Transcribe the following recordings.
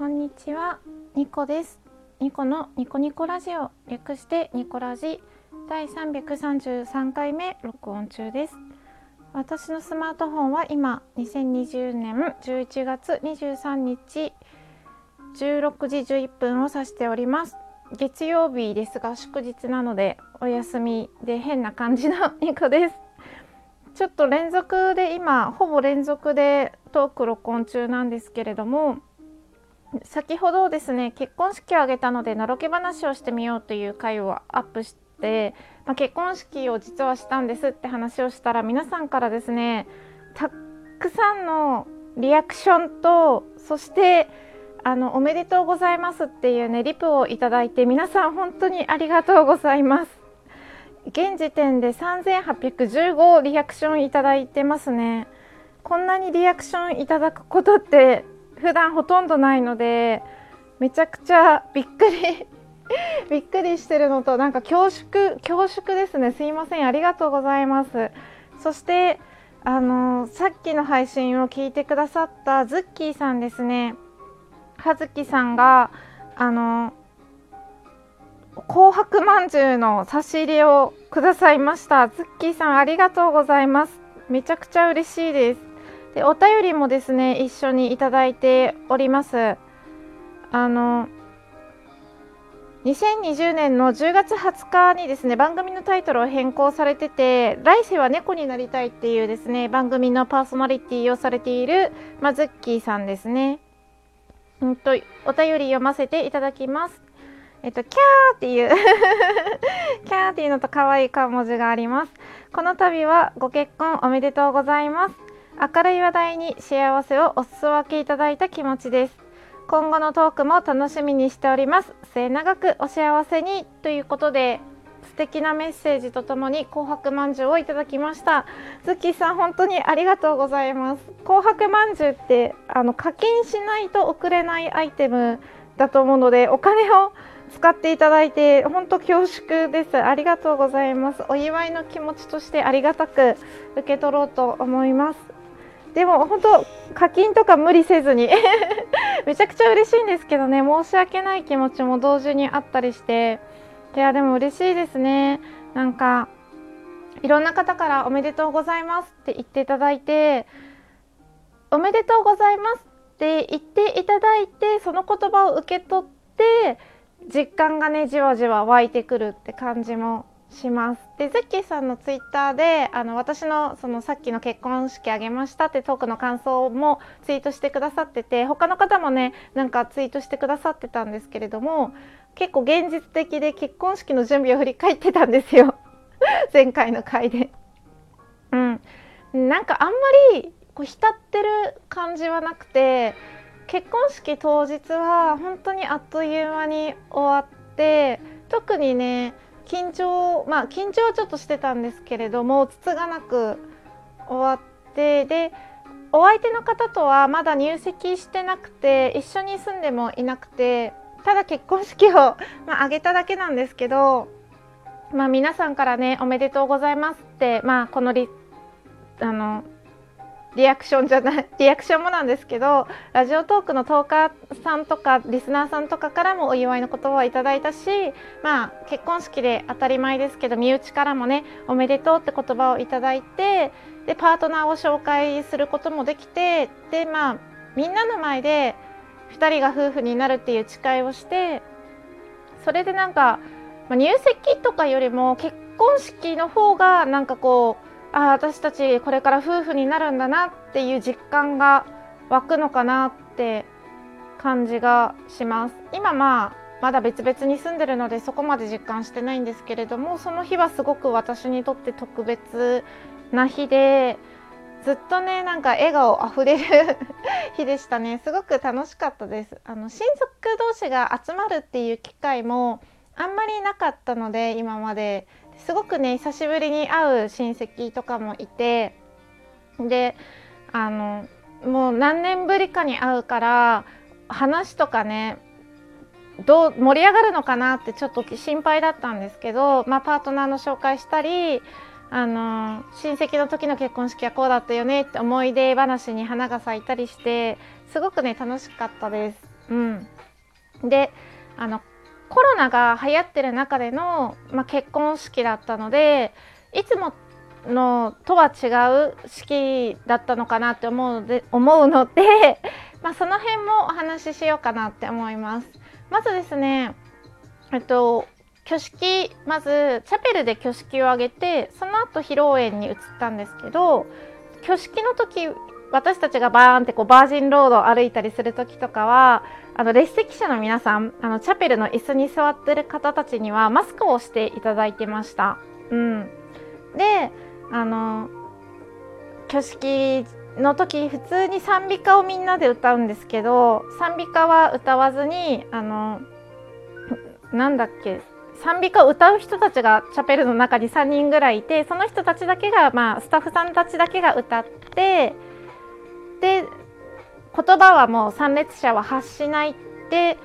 こんにちは、ニコです。ニコのニコニコラジオ、略してニコラジ第333回目録音中です。私のスマートフォンは今2020年11月23日16時11分を指しております。月曜日ですが祝日なのでお休みで変な感じの ニコです。ちょっと連続で今ほぼ連続でトーク録音中なんですけれども先ほどですね結婚式を挙げたのでのろけ話をしてみようという回をアップして、まあ、結婚式を実はしたんですって話をしたら皆さんからですねたくさんのリアクションとそしてあのおめでとうございますっていうねリプをいただいて皆さん本当にありがとうございます。現時点で3815リアクションいただいてますね。こんなにリアクションいただくことって普段ほとんどないのでめちゃくちゃびっくり びっくりしてるのとなんか恐縮恐縮ですね。すいません。ありがとうございます。そしてあのさっきの配信を聞いてくださったズッキーさんですね。はずきさんがあの紅白まんじゅうの差し入れをくださいました。ズッキーさんありがとうございます。めちゃくちゃ嬉しいです。でお便りもですね一緒にいただいておりますあの2020年の10月20日にですね番組のタイトルを変更されてて「来世は猫になりたい」っていうですね番組のパーソナリティをされている、ま、ズッキーさんですね。うんとお便り読ませていただきます。えっと、キャーっていう キャーっていうのと可愛い顔文字があります。この度はご結婚おめでとうございます。明るい話題に幸せをお裾分けいただいた気持ちです。今後のトークも楽しみにしております。末永くお幸せにということで素敵なメッセージとともに紅白まんじゅうをいただきました。ズッキーさん本当にありがとうございます。紅白まんじゅうってあの課金しないと送れないアイテムだと思うのでお金を使っていただいて本当恐縮です。ありがとうございます。お祝いの気持ちとしてありがたく受け取ろうと思います。でも本当課金とか無理せずに。めちゃくちゃ嬉しいんですけどね。申し訳ない気持ちも同時にあったりして。いやでも嬉しいですね。なんかいろんな方からおめでとうございますって言っていただいて。おめでとうございますって言っていただいてその言葉を受け取って実感がねじわじわ湧いてくるって感じもします。でズッキーさんのツイッターであの私のそのさっきの結婚式あげましたってトークの感想もツイートしてくださってて他の方もねなんかツイートしてくださってたんですけれども結構現実的で結婚式の準備を振り返ってたんですよ。前回の回で。うん、なんかあんまりこう浸ってる感じはなくて結婚式当日は本当にあっという間に終わって特にね緊張まあ緊張はちょっとしてたんですけれどもつつがなく終わってでお相手の方とはまだ入籍してなくて一緒に住んでもいなくてただ結婚式を、まあ、挙げただけなんですけど、まあ、皆さんからね「おめでとうございます」って、まあ、このリあのリアクションじゃない リアクションもなんですけどラジオトークのトーカーさんとかリスナーさんとかからもお祝いの言葉をいただいたしまあ結婚式で当たり前ですけど身内からもねおめでとうって言葉をいただいてでパートナーを紹介することもできてでまあみんなの前で2人が夫婦になるっていう誓いをしてそれでなんか、まあ、入籍とかよりも結婚式の方がなんかこうあ私たちこれから夫婦になるんだなっていう実感が湧くのかなって感じがします。今まあまだ別々に住んでるのでそこまで実感してないんですけれどもその日はすごく私にとって特別な日でずっとねなんか笑顔あふれる 日でしたね。すごく楽しかったです。あの親族同士が集まるっていう機会もあんまりなかったので今まで。すごくね久しぶりに会う親戚とかもいてであのもう何年ぶりかに会うから話とかねどう盛り上がるのかなってちょっと心配だったんですけど、まあ、パートナーの紹介したりあの親戚の時の結婚式はこうだったよねって思い出話に花が咲いたりしてすごくね楽しかったです。うん、であのコロナが流行ってる中での、まあ、結婚式だったのでいつものとは違う式だったのかなって思うので思うので まあ、その辺もお話ししようかなって思います。まずですねえっと挙式まずチャペルで挙式を挙げてその後披露宴に移ったんですけど挙式の時私たちがバーンってこうバージンロードを歩いたりする時とかはあの列席者の皆さんあのチャペルの椅子に座ってる方たちにはマスクをしていただいてました。うん、であの挙式の時普通に賛美歌をみんなで歌うんですけど賛美歌は歌わずにあのなんだっけ賛美歌を歌う人たちがチャペルの中に3人ぐらいいてその人たちだけが、まあ、スタッフさんたちだけが歌って言葉はもう参列者は発しないで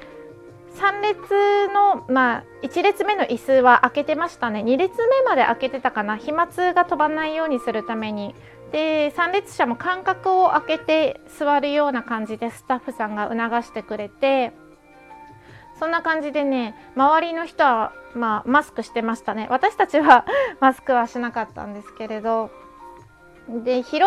3列の、まあ、1列目の椅子は開けてましたね。2列目まで開けてたかな。飛沫が飛ばないようにするために。で参列者も間隔を空けて座るような感じでスタッフさんが促してくれて。そんな感じでね周りの人は、まあ、マスクしてましたね。私たちは マスクはしなかったんですけれど。で披露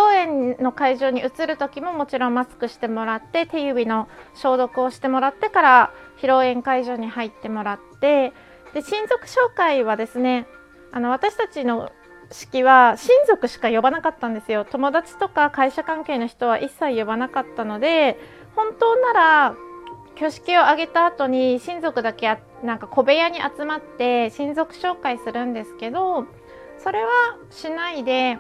宴の会場に移る時ももちろんマスクしてもらって手指の消毒をしてもらってから披露宴会場に入ってもらってで親族紹介はですねあの私たちの式は親族しか呼ばなかったんですよ。友達とか会社関係の人は一切呼ばなかったので本当なら挙式を挙げた後に親族だけなんか小部屋に集まって親族紹介するんですけどそれはしないで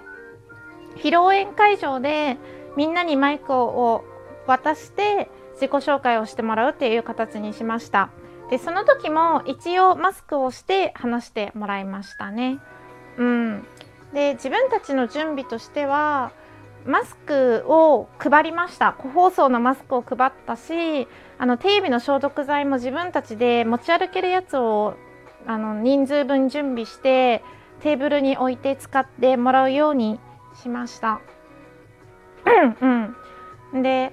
披露宴会場でみんなにマイクを渡して自己紹介をしてもらうっていう形にしました。でその時も一応マスクをして話してもらいましたね。うん。で自分たちの準備としてはマスクを配りました。個包装のマスクを配ったしあの手指の消毒剤も自分たちで持ち歩けるやつをあの人数分準備してテーブルに置いて使ってもらうようにしました。うん、で、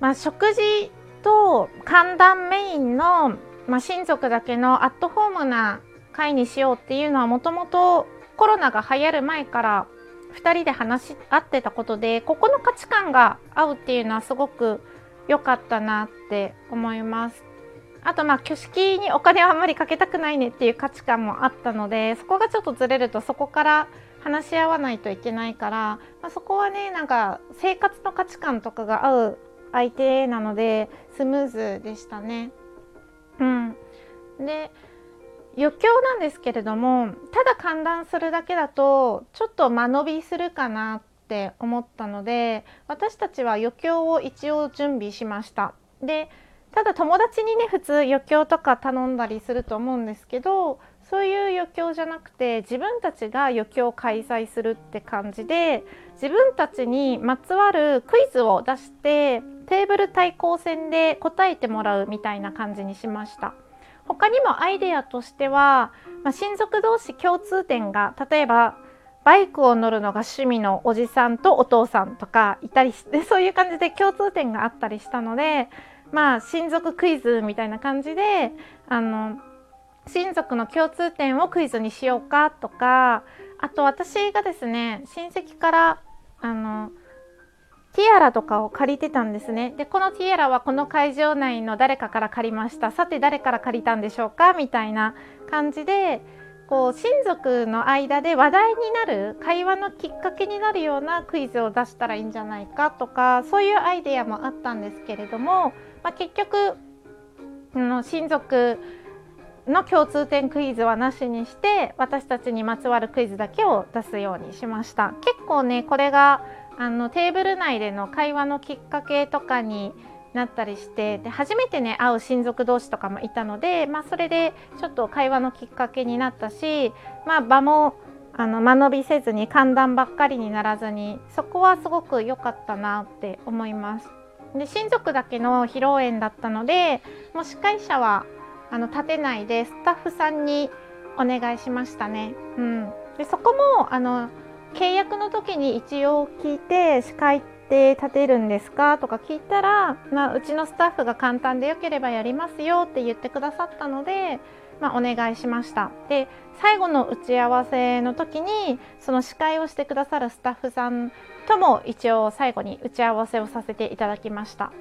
まあ、食事と寒暖メインの、まあ、親族だけのアットホームな会にしようっていうのはもともとコロナが流行る前から2人で話し合ってたことでここの価値観が合うっていうのはすごく良かったなって思います。あとまあ挙式にお金はあんまりかけたくないねっていう価値観もあったのでそこがちょっとずれるとそこから話し合わないといけないから、まあ、そこはねなんか生活の価値観とかが合う相手なのでスムーズでしたね。うん、で余興なんですけれどもただ観覧するだけだとちょっと間延びするかなって思ったので私たちは余興を一応準備しました。でただ友達にね普通余興とか頼んだりすると思うんですけどそういう余興じゃなくて自分たちが余興を開催するって感じで自分たちにまつわるクイズを出してテーブル対抗戦で答えてもらうみたいな感じにしました。他にもアイデアとしては、まあ、親族同士共通点が例えばバイクを乗るのが趣味のおじさんとお父さんとかいたりしてそういう感じで共通点があったりしたのでまあ親族クイズみたいな感じであの親族の共通点をクイズにしようかとかあと私がですね親戚からあのティアラとかを借りてたんですね。でこのティアラはこの会場内の誰かから借りました。さて誰から借りたんでしょうかみたいな感じでこう親族の間で話題になる会話のきっかけになるようなクイズを出したらいいんじゃないかとかそういうアイデアもあったんですけれども、まあ、結局の親族の共通点クイズはなしにして私たちにまつわるクイズだけを出すようにしました結構ねこれがあのテーブル内での会話のきっかけとかになったりしてで初めてね会う親族同士とかもいたので、まあ、それでちょっと会話のきっかけになったし、まあ、場もあの間延びせずに寒暖ばっかりにならずにそこはすごく良かったなって思います。で親族だけの披露宴だったのでもう司会者はあの立てないでスタッフさんにお願いしましたね。うん、でそこもあの契約の時に一応聞いて司会って立てるんですか？とか聞いたら、まあ、うちのスタッフが簡単でよければやりますよって言ってくださったので、まあ、お願いしました。で最後の打ち合わせの時にその司会をしてくださるスタッフさんとも一応最後に打ち合わせをさせていただきました。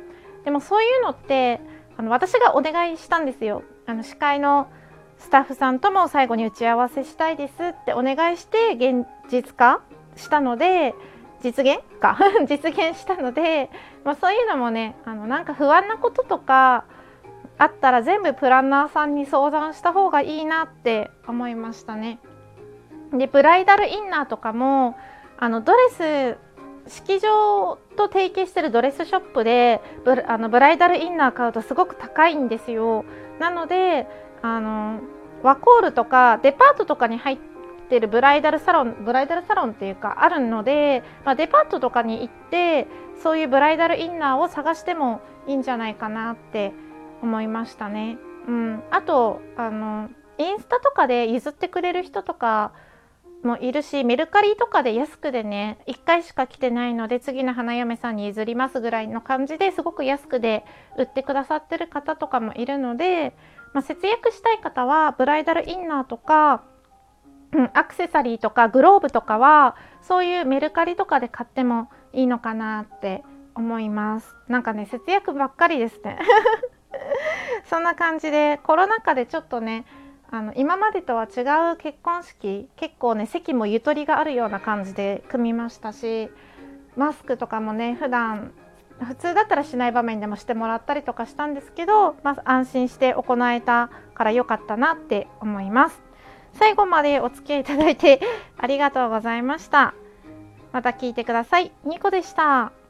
でもそういうのってあの私がお願いしたんですよ。あの司会のスタッフさんとも最後に打ち合わせしたいですってお願いして現実化したので実現か？実現したので、まあ、そういうのもねあのなんか不安なこととかあったら全部プランナーさんに相談した方がいいなって思いましたね。でブライダルインナーとかもあのドレス式場と提携してるドレスショップでブあのブライダルインナー買うとすごく高いんですよ。なのであのワコールとかデパートとかに入ってるブライダルサロンブライダルサロンっていうかあるので、まあ、デパートとかに行ってそういうブライダルインナーを探してもいいんじゃないかなって思いましたね。うん、あとあのインスタとかで譲ってくれる人とかもいるしメルカリとかで安くでね1回しか来てないので次の花嫁さんに譲りますぐらいの感じですごく安くで売ってくださってる方とかもいるので、まあ、節約したい方はブライダルインナーとか、うん、アクセサリーとかグローブとかはそういうメルカリとかで買ってもいいのかなって思います。なんかね節約ばっかりですね。そんな感じでコロナ禍でちょっとねあの今までとは違う結婚式結構ね席もゆとりがあるような感じで組みましたしマスクとかもね普段普通だったらしない場面でもしてもらったりとかしたんですけど、まあ、安心して行えたから良かったなって思います。最後までお付き合いいただいてありがとうございました。また聞いてください。ニコでした。